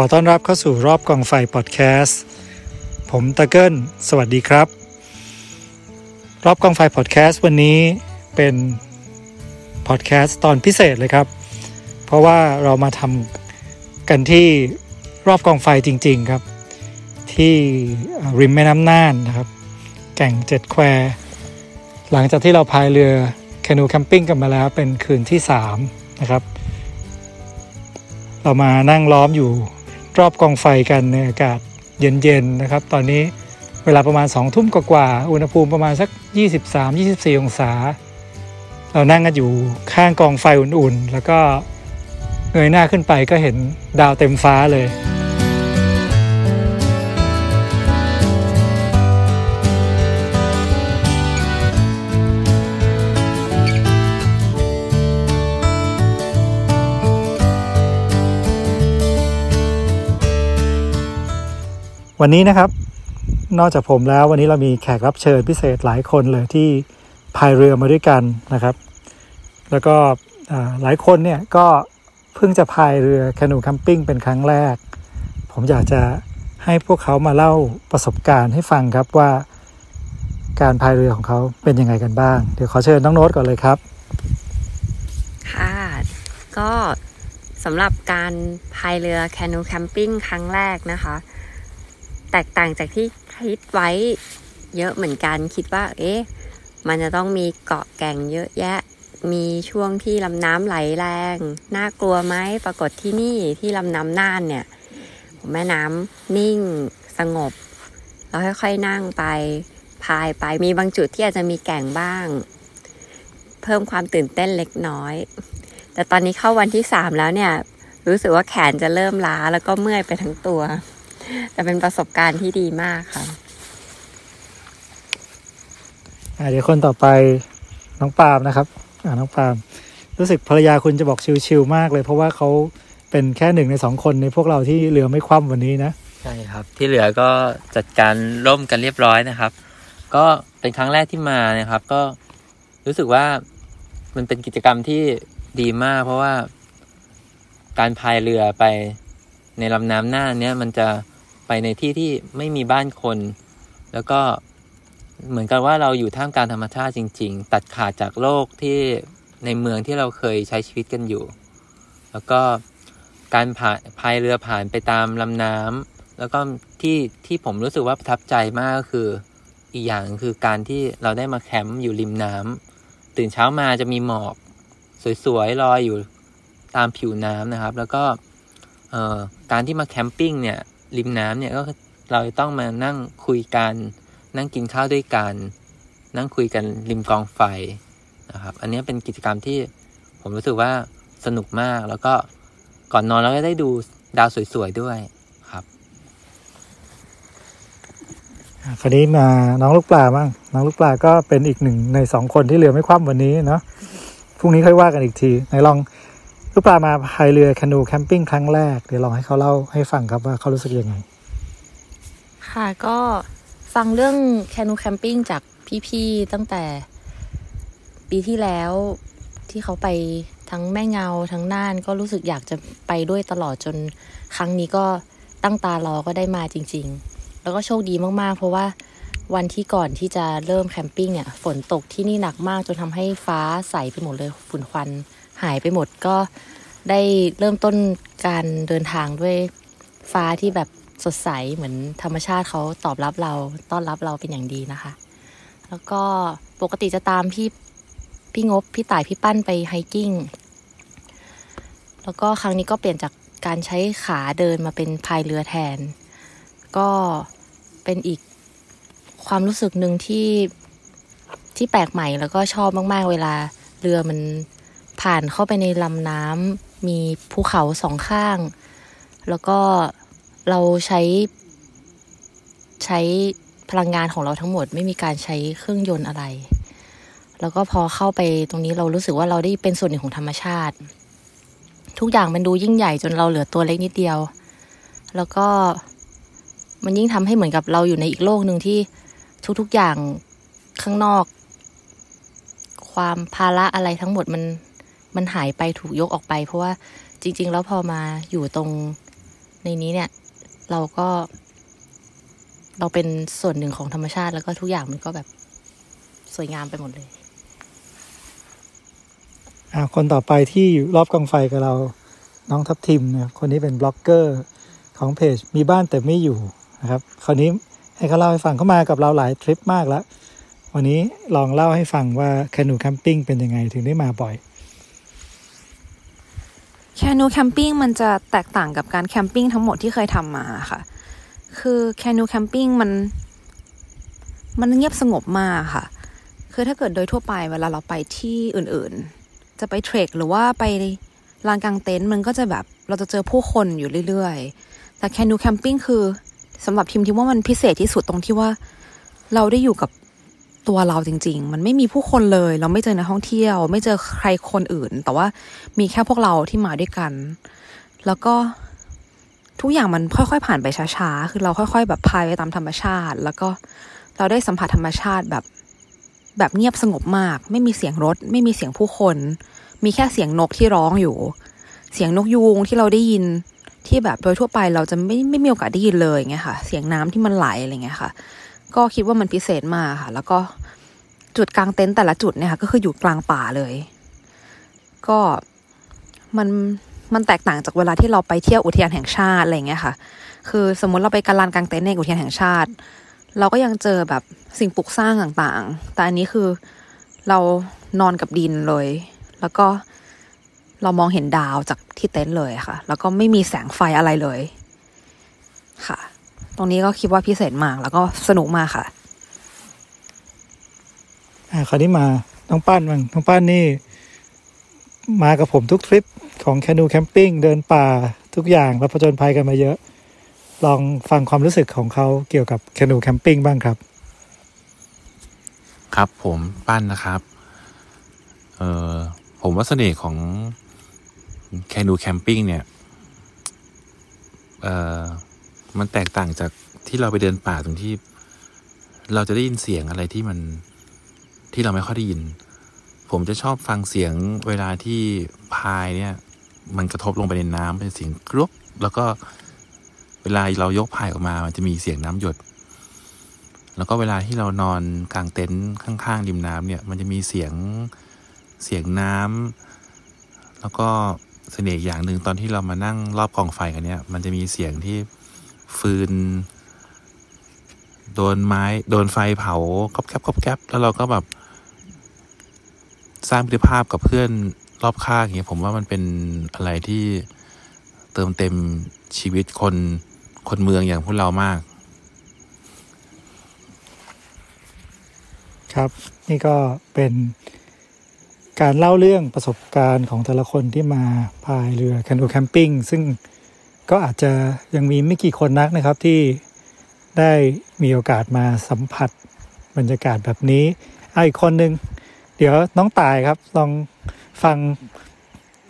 อต้อนรับเข้าสู่รอบกองไฟพอดแคสต์ ผมตะเกิลสวัสดีครับ รอบกองไฟพอดแคสต์วันนี้เป็นพอดแคสต์ตอนพิเศษเลยครับ เพราะว่าเรามาทำกันที่รอบกองไฟจริง ๆครับ ที่ริมแม่น้ำน่านนะครับ แก่งเจ็ดแคว หลังจากที่เราพายเรือแคนูแคมปิ้งกันมาแล้วเป็นคืนที่ 3 นะครับเรามานั่งล้อมอยู่ รอบกองไฟกันในอากาศเย็นๆนะครับ ตอนนี้เวลาประมาณ2ทุ่มกว่าๆอุณหภูมิประมาณสัก 23-24 องศา เรานั่งกันอยู่ข้างกองไฟอุ่นๆ แล้วก็เงยหน้าขึ้นไปก็เห็นดาวเต็มฟ้าเลย วันนี้นะครับ นอกจากผมแล้ววันนี้เรามีแขกรับเชิญพิเศษหลายคนเลยที่พายเรือมาด้วยกันนะครับ แล้วก็หลายคนเนี่ยก็เพิ่งจะพายเรือแคนูแคมปิ้งเป็นครั้งแรก ผมอยากจะให้พวกเขามาเล่าประสบการณ์ให้ฟังครับว่าการพายเรือของเขาเป็นยังไงกันบ้าง เดี๋ยวขอเชิญน้องโน้ตก่อนเลยครับ ค่ะ ก็สำหรับการพายเรือแคนูแคมปิ้งครั้งแรกนะคะ แตกต่างจากที่คิดไว้เยอะเหมือนกัน คิดว่า เอ๊ะ มันจะต้องมีเกาะแก่งเยอะแยะ มีช่วงที่ลำน้ำไหลแรง น่ากลัวไหมปรากฏที่นี่ที่ลำน้ำน่านเนี่ย แม่น้ำนิ่งสงบ เราค่อยๆนั่งไปพายไป มีบางจุดที่อาจจะมีแก่งบ้าง เพิ่มความตื่นเต้นเล็กน้อย แต่ตอนนี้เข้าวันที่สามแล้วเนี่ย รู้สึกว่าแขนจะเริ่มล้าแล้วก็เมื่อยไปทั้งตัว แต่เป็นประสบการณ์ที่ดีมากค่ะอ่าเดี๋ยวคนต่อไปน้องปาล์มนะครับ อ่าน้องปาล์มรู้สึกภรรยาคุณจะบอกชิวๆมากเลย เพราะว่าเขาเป็นแค่หนึ่งในสองคนในพวกเราที่เรือไม่คว่ำวันนี้นะใช่ครับ ที่เหลือก็จัดการร่มกันเรียบร้อยนะครับ ก็เป็นครั้งแรกที่มานะครับ ก็รู้สึกว่ามันเป็นกิจกรรมที่ดีมาก เพราะว่าการพายเรือไปในลำน้ำหน้าเนี้ยมันจะ ไปในที่ที่ไม่มีบ้านคน แล้วก็เหมือนกับว่าเราอยู่ท่ามกลางธรรมชาติจริง ๆ ตัดขาดจากโลกที่ในเมืองที่เราเคยใช้ชีวิตกันอยู่ แล้วก็การผ่านพายเรือผ่านไปตามลำน้ำแล้วก็ที่ที่ผมรู้สึกว่าประทับใจมากก็คืออีกอย่างคือการที่เราได้มาแคมป์อยู่ริมน้ำตื่นเช้ามาจะมีหมอกสวยๆลอยอยู่ตามผิวน้ำนะครับ แล้วก็การที่มาแคมปิ้งเนี่ย ริมน้ำเนี่ยก็เราจะต้องมานั่งคุยกัน นั่งกินข้าวด้วยกัน นั่งคุยกันริมกองไฟนะครับ อันนี้เป็นกิจกรรมที่ผมรู้สึกว่าสนุกมากแล้วก็ก่อนนอนเราก็ได้ดูดาวสวยๆด้วยครับ คราวนี้มาน้องลูกปลาบ้างน้องลูกปลาก็เป็นอีกหนึ่งในสองคนที่เรือไม่คว่ำวันนี้เนาะพรุ่งนี้ค่อยว่ากันอีกทีไหนลอง ลูกปลามาพายเรือแคนูแคมปิ้งครั้งแรก เดี๋ยวลองให้เขาเล่าให้ฟังครับว่าเขารู้สึกยังไง ค่ะก็ฟังเรื่องแคนูแคมปิ้งจากพี่ๆตั้งแต่ปีที่แล้วที่เขาไปทั้งแม่เงาทั้งน่านก็รู้สึกอยากจะไปด้วยตลอดจนครั้งนี้ก็ตั้งตารอก็ได้มาจริง ๆ แล้วก็โชคดีมากๆ เพราะว่าวันที่ก่อนที่จะเริ่มแคมปิ้งเนี่ย ฝนตกที่นี่หนักมากจนทำให้ฟ้าใสไปหมดเลยฝุ่นควัน หายไปหมดก็ได้เริ่มต้นการเดินทางด้วยฟ้าที่แบบสดใสเหมือนธรรมชาติเขาตอบรับเราต้อนรับเราเป็นอย่างดีนะคะ แล้วก็ปกติจะตามพี่พี่งบพี่ต่ายพี่ปั้นไปไฮกิ้งแล้วก็ครั้งนี้ก็เปลี่ยนจากการใช้ขาเดินมาเป็นพายเรือแทน ก็เป็นอีกความรู้สึกหนึ่งที่ที่แปลกใหม่แล้วก็ชอบมาก ๆ เวลาเรือมัน ผ่านเข้าไปในลำน้ำมีภูเขาสองข้าง แล้วก็เราใช้ ใช้พลังงานของเราทั้งหมด ไม่มีการใช้เครื่องยนต์อะไร แล้วก็พอเข้าไปตรงนี้เรารู้สึกว่าเราได้เป็นส่วนหนึ่งของธรรมชาติ ทุกอย่างมันดูยิ่งใหญ่จนเราเหลือตัวเล็กนิดเดียว แล้วก็มันยิ่งทำให้เหมือนกับเราอยู่ในอีกโลกหนึ่งที่ทุกๆอย่างข้างนอก ความภาระอะไรทั้งหมดมัน มันหายไปถูกยกออกไป เพราะว่าจริง ๆ แล้วพอมาอยู่ตรงในนนี้เนี่ย เราก็ เราเป็นส่วนหนึ่งของธรรมชาติแล้วก็ทุกอย่างมันก็แบบสวยงามไปหมดเลยอ่าคนต่อไปที่อยู่รอบกองไฟกับเราน้องทับทิมนะครับคนนี้เป็นบล็อกเกอร์ของเพจมีบ้านแต่ไม่อยู่นะครับ คราวนี้ให้เขาเล่าให้ฟังเขามากับเราหลายทริปมากแล้ว วันนี้ลองเล่าให้ฟังว่าแคนูแคมปิ้งเป็นยังไงถึงได้มาบ่อย แคนูแคมปิ้งมันจะแตกต่างกับการแคมปิ้งทั้งหมดที่เคยทำมาค่ะ คือแคนูแคมปิ้งมัน มันเงียบสงบมากค่ะ คือถ้าเกิดโดยทั่วไปเวลาเราไปที่อื่นๆ จะไปเทรคหรือว่าไปลานกลางเต็นท์มันก็จะแบบเราจะเจอผู้คนอยู่เรื่อยๆ แต่แคนูแคมปิ้งคือสำหรับทีมที่ว่ามันพิเศษที่สุดตรงที่ว่า เราได้อยู่กับ ตัวเราจริง ๆ มันไม่มีผู้คนเลย เราไม่เจอนักท่องเที่ยว ไม่เจอใครคนอื่น แต่ว่ามีแค่พวกเราที่มาด้วยกัน แล้วก็ทุกอย่างมันค่อยๆ ผ่านไปช้าๆ คือเราค่อย ๆ แบบพายไปตามธรรมชาติ แล้วก็เราได้สัมผัสธรรมชาติแบบแบบเงียบสงบมาก ไม่มีเสียงรถ ไม่มีเสียงผู้คน มีแค่เสียงนกที่ร้องอยู่ เสียงนกยูงที่เราได้ยินที่แบบโดยทั่วไปเราจะไม่ไม่มีโอกาสได้ยินเลยไงค่ะ เสียงน้ำที่มันไหลอะไรเงี้ยค่ะ ก็คิดว่ามันพิเศษมากค่ะ แล้วก็จุดกลางเต็นท์แต่ละจุดเนี่ยค่ะ ก็คืออยู่กลางป่าเลย ก็มันมันแตกต่างจากเวลาที่เราไปเที่ยวอุทยานแห่งชาติอะไรเงี้ยค่ะ คือสมมติเราไปการลานกลางเต็นท์ในอุทยานแห่งชาติ เราก็ยังเจอแบบสิ่งปลูกสร้างต่างๆ แต่อันนี้คือเรานอนกับดินเลย แล้วก็เรามองเห็นดาวจากที่เต็นท์เลยค่ะ แล้วก็ไม่มีแสงไฟอะไรเลย ค่ะ ตรงนี้ก็คิดว่าพิเศษมาก แล้วก็สนุกมากค่ะอ่าคราวนี้มาน้องป้านบ้างน้องป้านนี่ มากับผมทุกทริปของแคนูแคมปิ้งเดินป่าทุกอย่างแล้วผจญภัยกันมาเยอะ ลองฟังความรู้สึกของเขาเกี่ยวกับแคนูแคมปิ้งบ้างครับ ครับผมปั้นนะครับเอ่อผมว่าเสน่ห์ของแคนูแคมปิ้งเนี่ยเอ่อ มันแตกต่างจากที่เราไปเดินป่าตรงที่ เราจะได้ยินเสียงอะไรที่มันที่เราไม่ค่อยได้ยิน ผมจะชอบฟังเสียงเวลาที่พายเนี่ย มันกระทบลงไปในน้ำเป็นเสียงกรุบแล้วก็เวลาเรายกพายออกมา มันจะมีเสียงน้ำหยด แล้วก็เวลาที่เรานอนกลางเต็นท์ข้างๆริมน้ำเนี่ย มันจะมีเสียงเสียงน้ำแล้วก็เสน่ห์อย่างหนึ่งตอนที่เรามานั่งรอบกองไฟกันเนี่ย มันจะมีเสียงที่ ฟืน โดนไม้ โดนไฟเผาก๊อบแก๊บก๊อบแก๊บแล้วเราก็แบบ สร้างมิตรภาพกับเพื่อนรอบข้างอย่างเงี้ยผมว่ามันเป็นอะไรที่เติมเต็มชีวิตคนคนเมืองอย่างพวกเรามาก ครับนี่ก็เป็นการเล่าเรื่องประสบการณ์ของแต่ละคนที่มาพายเรือแคนูแคมปิ้งซึ่ง ก็อาจจะยังมีไม่กี่คนนักนะครับที่ได้มีโอกาสมาสัมผัสบรรยากาศแบบนี้เอาอีกคนหนึ่งเดี๋ยวน้องตายครับ ลองฟัง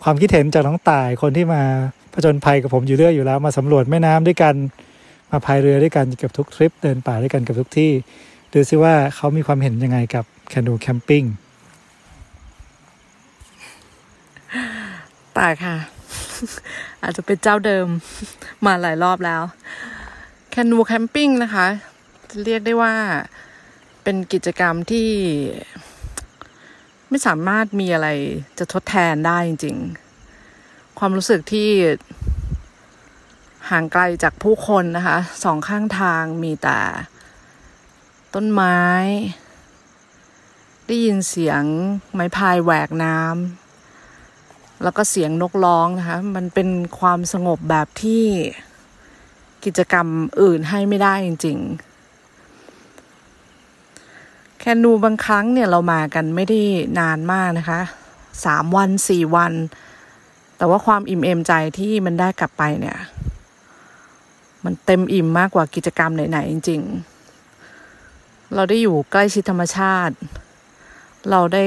ความคิดเห็นจากน้องตายคนที่มาผจญภัยกับผมอยู่เรื่อยอยู่แล้ว มาสำรวจแม่น้ำด้วยกันมาพายเรือด้วยกันเกือบทุกทริปเดินป่าด้วยกันเกือบทุกที่ ดูซิว่าเขามีความเห็นยังไงกับแคนูแคมปิ้งตายค่ะ อาจจะเป็นเจ้าเดิมมาหลายรอบแล้วแคนูแคมปิ้งนะคะเรียกได้ว่าเป็นกิจกรรมที่ไม่สามารถมีอะไรจะทดแทนได้จริง ๆ ความรู้สึกที่ห่างไกลจากผู้คนนะคะ สองข้างทางมีแต่ ต้นไม้ ได้ยินเสียงไม้พายแหวกน้ำ แล้วก็เสียงนกร้องนะคะ มันเป็นความสงบแบบที่กิจกรรมอื่นให้ไม่ได้จริง ๆ แคนูบางครั้งเนี่ยเรามากันไม่ได้นานมากนะคะสามวันสี่วัน แต่ว่าความอิ่มเอมใจที่มันได้กลับไปเนี่ย มันเต็มอิ่มมากกว่ากิจกรรมไหนๆจริง ๆ เราได้อยู่ใกล้ชิดธรรมชาติ เราได้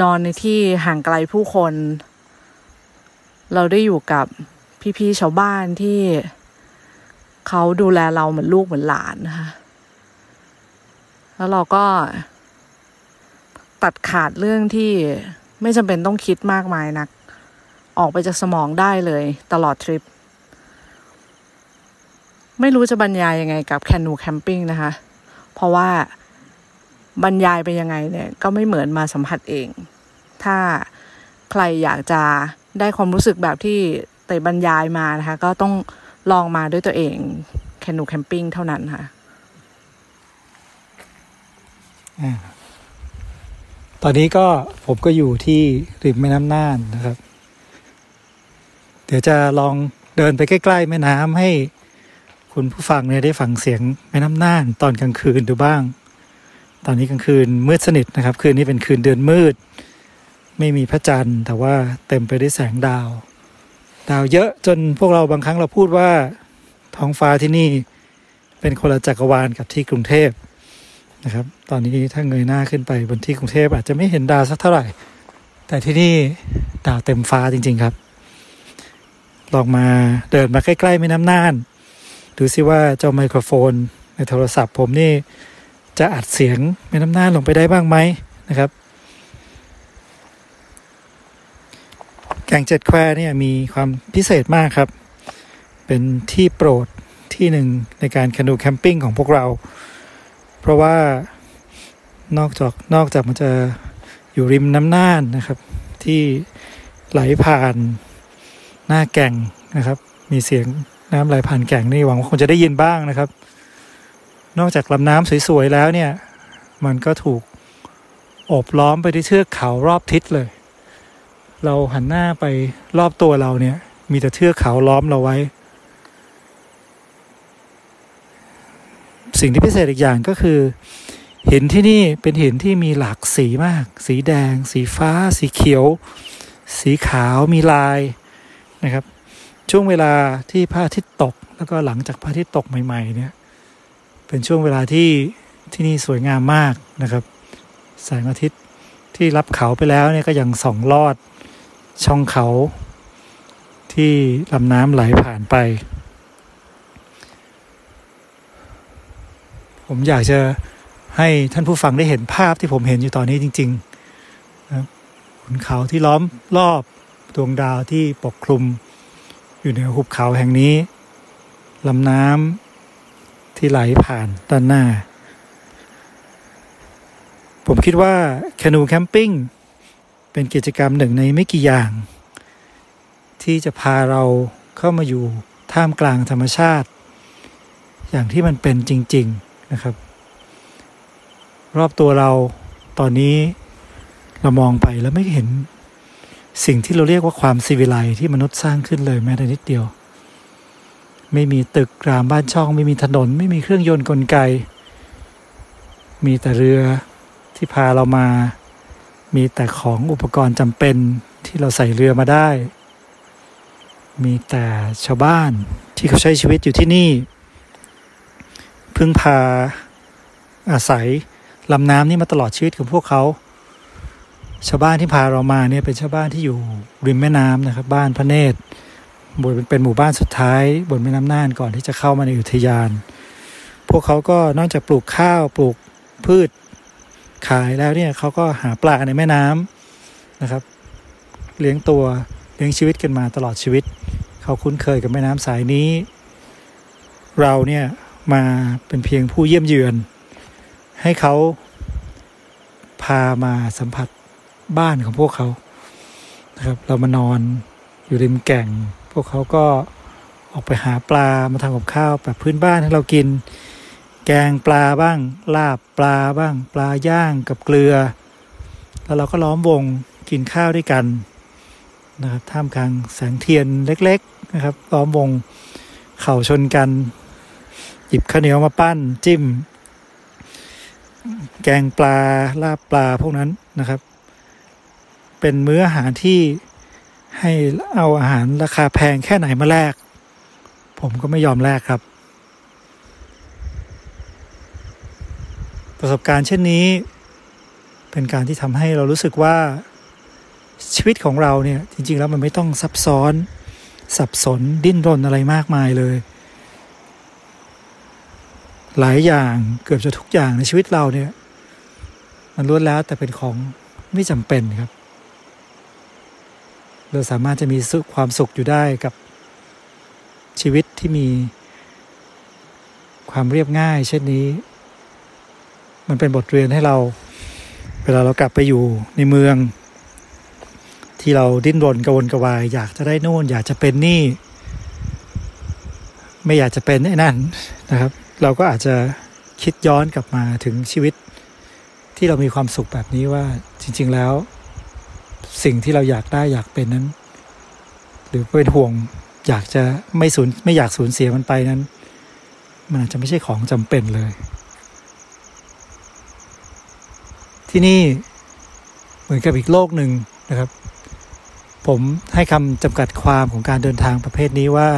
นอนในที่ห่างไกลผู้คน เราได้อยู่กับพี่ๆชาวบ้านที่เขาดูแลเราเหมือนลูกเหมือนหลานนะคะ แล้วเราก็ตัดขาดเรื่องที่ไม่จำเป็นต้องคิดมากมายนัก ออกไปจากสมองได้เลยตลอดทริป ไม่รู้จะบรรยายยังไงกับแคนูแคมปิ้งนะคะ เพราะว่า บรรยายไปยังไงเนี่ยก็ไม่เหมือนมาสัมผัสเอง ถ้าใครอยากจะได้ความรู้สึกแบบที่เตบรรยายมานะคะ ก็ต้องลองมาด้วยตัวเองแคนูแคมปิ้งเท่านั้นค่ะตอนนี้ก็ผมก็อยู่ที่ริมแม่น้ำน่านนะครับ เดี๋ยวจะลองเดินไปใกล้ๆแม่น้ำให้คุณผู้ฟังเนี่ยได้ฟังเสียงแม่น้ำน่านตอนกลางคืนดูบ้าง ตอนนี้กลางคืนมืดสนิทนะครับ คืนนี้เป็นคืนเดือนมืด ไม่มีพระจันทร์ แต่ว่าเต็มไปด้วยแสงดาว ดาวเยอะจนพวกเราบางครั้งเราพูดว่าท้องฟ้าที่นี่เป็นคนละจักรวาลกับที่กรุงเทพนะครับ ตอนนี้ถ้าเงยหน้าขึ้นไปบนที่กรุงเทพอาจจะไม่เห็นดาวสักเท่าไหร่ แต่ที่นี่ดาวเต็มฟ้าจริง ๆครับ ลองมาเดินมาใกล้ๆแม่น้ำน่าน ดูซิว่าเจ้าไมโครโฟนในโทรศัพท์ผมนี่ จะอัดเสียงแม่น้ำหน่าลงไปได้บ้างไหมนะครับ แก่งเจ็ดแควเนี่ยมีความพิเศษมากครับ เป็นที่โปรดที่หนึ่งในการคนูแคมปิ้งของพวกเรา เพราะว่านอกจากนอกจากมันจะอยู่ริมน้ำน่านนะครับ ที่ไหลผ่านหน้าแก่งนะครับ มีเสียงน้ำไหลผ่านแก่งนี่หวังว่าคงจะได้ยินบ้างนะครับ นอกจากลำน้ำสวยๆแล้วเนี่ย มันก็ถูกโอบล้อมไปด้วยเทือกเขารอบทิศเลย เราหันหน้าไปรอบตัวเราเนี่ย มีแต่เทือกเขาล้อมเราไว้ สิ่งที่พิเศษอีกอย่างก็คือ หินที่นี่เป็นหินที่มีหลากสีมาก สีแดง สีฟ้า สีเขียว สีขาวมีลายนะครับ ช่วงเวลาที่พระอาทิตย์ตก แล้วก็หลังจากพระอาทิตย์ตกใหม่ ๆ เนี่ย เป็นช่วงเวลาที่ที่นี่สวยงามมากนะครับแสงอาทิตย์ที่รับเขาไปแล้วเนี่ยก็ยังส่องลอดช่องเขาที่ลำน้ำไหลผ่านไป ผมอยากจะให้ท่านผู้ฟังได้เห็นภาพที่ผมเห็นอยู่ตอนนี้จริงๆนะขุนเขาที่ล้อมรอบดวงดาวที่ปกคลุมอยู่เหนือหุบเขาแห่งนี้ลำน้ำ ที่ไหลผ่านด้านหน้า ผมคิดว่าแคนูแคมปิ้งเป็นกิจกรรมหนึ่งในไม่กี่อย่าง ที่จะพาเราเข้ามาอยู่ท่ามกลางธรรมชาติ อย่างที่มันเป็นจริง ๆนะครับ รอบตัวเราตอนนี้เรามองไปแล้วไม่เห็นสิ่งที่เราเรียกว่าความซีวิไลที่มนุษย์สร้างขึ้นเลยแม้แต่นิดเดียว ไม่มีตึกรามบ้านช่อง ไม่มีถนน ไม่มีเครื่องยนต์กลไก มีแต่เรือที่พาเรามา มีแต่ของอุปกรณ์จำเป็นที่เราใส่เรือมาได้ มีแต่ชาวบ้านที่เขาใช้ชีวิตอยู่ที่นี่ พึ่งพาอาศัยลำน้ำนี่มาตลอดชีวิตของพวกเขา ชาวบ้านที่พาเรามาเนี่ยเป็นชาวบ้านที่อยู่ริมแม่น้ำนะครับ บ้านพระเนตร บนเป็นหมู่บ้านสุดท้ายบนแม่น้ำน่านก่อนที่จะเข้ามาในอุทยาน พวกเขาก็นอกจากปลูกข้าวปลูกพืชขายแล้วเนี่ยเขาก็หาปลาในแม่น้ำนะครับ เลี้ยงตัวเลี้ยงชีวิตกันมาตลอดชีวิต เขาคุ้นเคยกับแม่น้ำสายนี้ เราเนี่ยมาเป็นเพียงผู้เยี่ยมเยือน ให้เขาพามาสัมผัสบ้านของพวกเขานะครับ เรามานอนอยู่ริมแก่ง พวกเขาก็ออกไปหาปลามาทำกับข้าวแบบพื้นบ้านให้เรากิน แกงปลาบ้าง ลาบปลาบ้าง ปลาย่างกับเกลือ แล้วเราก็ล้อมวงกินข้าวด้วยกันนะครับท่ามกลางแสงเทียนเล็ก ๆนะครับ ล้อมวงเข่าชนกัน หยิบข้าวเหนียวมาปั้นจิ้ม แกงปลาลาบปลาพวกนั้นนะครับ เป็นมื้ออาหารที่ ให้เอาอาหารราคาแพงแค่ไหนมาแลก ผมก็ไม่ยอมแลกครับ ประสบการณ์เช่นนี้ เป็นการที่ทำให้เรารู้สึกว่าชีวิตของเราเนี่ย จริง ๆ แล้วมันไม่ต้องซับซ้อน สับสนดิ้นรนอะไรมากมายเลย หลายอย่างเกือบจะทุกอย่างในชีวิตเราเนี่ย มันล้วนแล้วแต่เป็นของไม่จำเป็นครับ เราสามารถจะมีสุขความสุขอยู่ได้กับชีวิตที่มีความเรียบง่าย เช่นนี้ มันเป็นบทเรียนให้เรา เวลาเรากลับไปอยู่ในเมือง ที่เราดิ้นรนกระวนกระวาย อยากจะได้นู่น อยากจะเป็นนี่ ไม่อยากจะเป็นไอ้นั่นนะครับ เราก็อาจจะคิดย้อนกลับมาถึงชีวิตที่เรามีความสุขแบบนี้ว่าจริง ๆ แล้ว สิ่งที่เราอยากได้อยากเป็นนั้น หรือเป็นห่วงอยากจะไม่สูญไม่อยากสูญเสียมันไปนั้น มันอาจจะไม่ใช่ของจำเป็นเลย ที่นี่เหมือนกับอีกโลกหนึ่งนะครับ ผมให้คำจำกัดความของการเดินทางประเภทนี้ว่า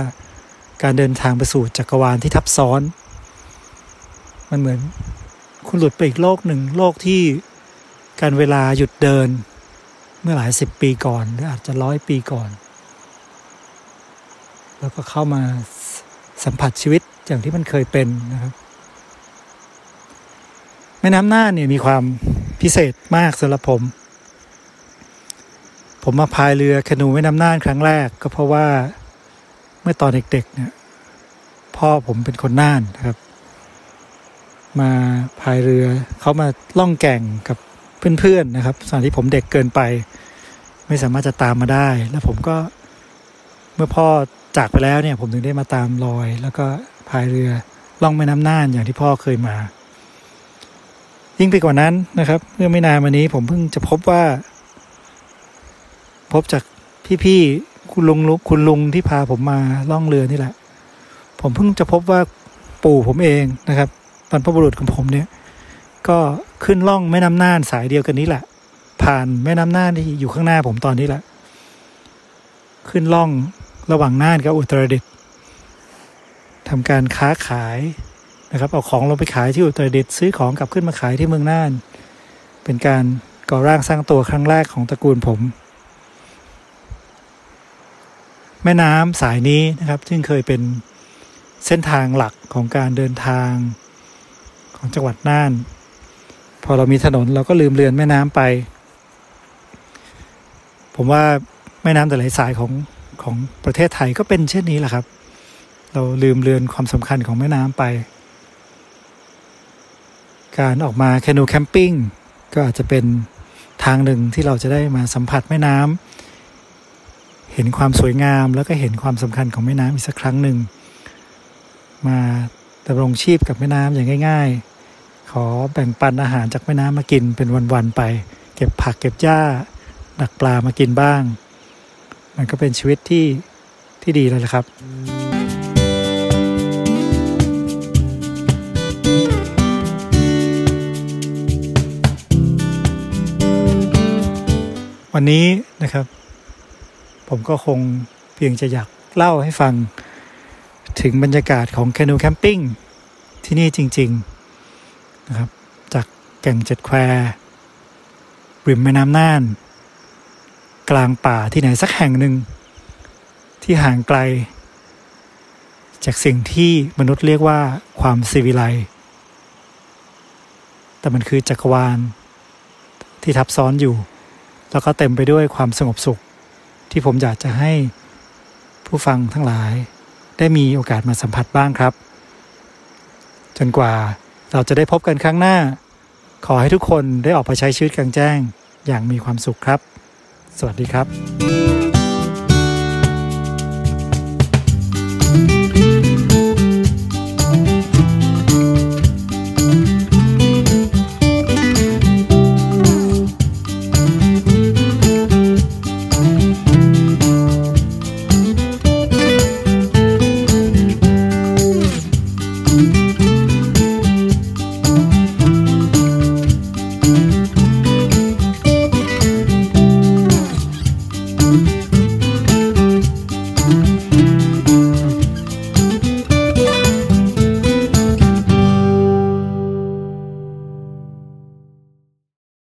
การเดินทางไปสู่จักรวาลที่ทับซ้อน มันเหมือนคุณหลุดไปอีกโลกหนึ่งโลกที่การเวลาหยุดเดิน เมื่อหลายสิบปีก่อนหรืออาจจะร้อยปีก่อน แล้วก็เข้ามาสัมผัสชีวิตอย่างที่มันเคยเป็นนะครับ แม่น้ำน่านเนี่ยมีความพิเศษมากสำหรับผม ผมมาพายเรือแคนูแม่น้ำน่านครั้งแรก ก็เพราะว่าเมื่อตอนเด็กๆเนี่ยพ่อผมเป็นคนน่านนะครับ มาพายเรือเขามาล่องแก่งกับ เพื่อนๆนะครับสมัยที่ผมเด็กเกินไป ไม่สามารถจะตามมาได้ แล้วผมก็เมื่อพ่อจากไปแล้วเนี่ย ผมถึงได้มาตามรอย แล้วก็พายเรือล่องแม่น้ำน่านอย่างที่พ่อเคยมา ยิ่งไปกว่านั้นนะครับเมื่อไม่นานมานี้ผมเพิ่งจะพบว่า พบจากพี่ๆคุณลุงคุณลุงที่พาผมมาล่องเรือนี่แหละ ผมเพิ่งจะพบว่าปู่ผมเองนะครับบรรพบุรุษของผมเนี่ย ก็ขึ้นล่องแม่น้ำน่านสายเดียวกันนี้แหละ ผ่านแม่น้ำน่านที่อยู่ข้างหน้าผมตอนนี้แหละ ขึ้นล่องระหว่างน่านกับอุตรดิตถ์ทำการค้าขายนะครับ เอาของลงไปขายที่อุตรดิตถ์ซื้อของกลับขึ้นมาขายที่เมืองน่าน เป็นการก่อร่างสร้างตัวครั้งแรกของตระกูลผม แม่น้ำสายนี้นะครับ ซึ่งเคยเป็นเส้นทางหลักของการเดินทางของจังหวัดน่าน พอเรามีถนนเราก็ลืมเลือนแม่น้ำไป ผมว่าแม่น้ำแต่หลายสายของของประเทศไทยก็เป็นเช่นนี้แหละครับ เราลืมเลือนความสำคัญของแม่น้ำไป การออกมาแคนูแคมปิ้งก็อาจจะเป็นทางหนึ่งที่เราจะได้มาสัมผัสแม่น้ำเห็นความสวยงามแล้วก็เห็นความสำคัญของแม่น้ำอีกสักครั้งหนึ่ง มาดำรงชีพกับแม่น้ำอย่างง่าย ๆ ขอแบ่งปันอาหารจากแม่น้ำมากินเป็นวันๆไป เก็บผักเก็บหญ้าดักปลามากินบ้าง มันก็เป็นชีวิตที่ที่ดีแล้วละครับวันนี้นะครับ ผมก็คงเพียงจะอยากเล่าให้ฟัง ถึงบรรยากาศของแคนูแคมปิ้งที่นี่จริง ๆ นะครับ จากแก่งเจ็ดแควริมแม่น้ำน่าน กลางป่าที่ไหนสักแห่งหนึ่ง ที่ห่างไกล จากสิ่งที่มนุษย์เรียกว่าความสิวิไลแต่มันคือจักรวาล ที่ทับซ้อนอยู่ แล้วก็เต็มไปด้วยความสงบสุข ที่ผมอยากจะให้ผู้ฟังทั้งหลาย ได้มีโอกาสมาสัมผัสบ้างครับ จนกว่า เราจะได้พบกันครั้งหน้า ขอให้ทุกคนได้ออกไปใช้ชีวิตกลางแจ้ง อย่างมีความสุขครับ สวัสดีครับ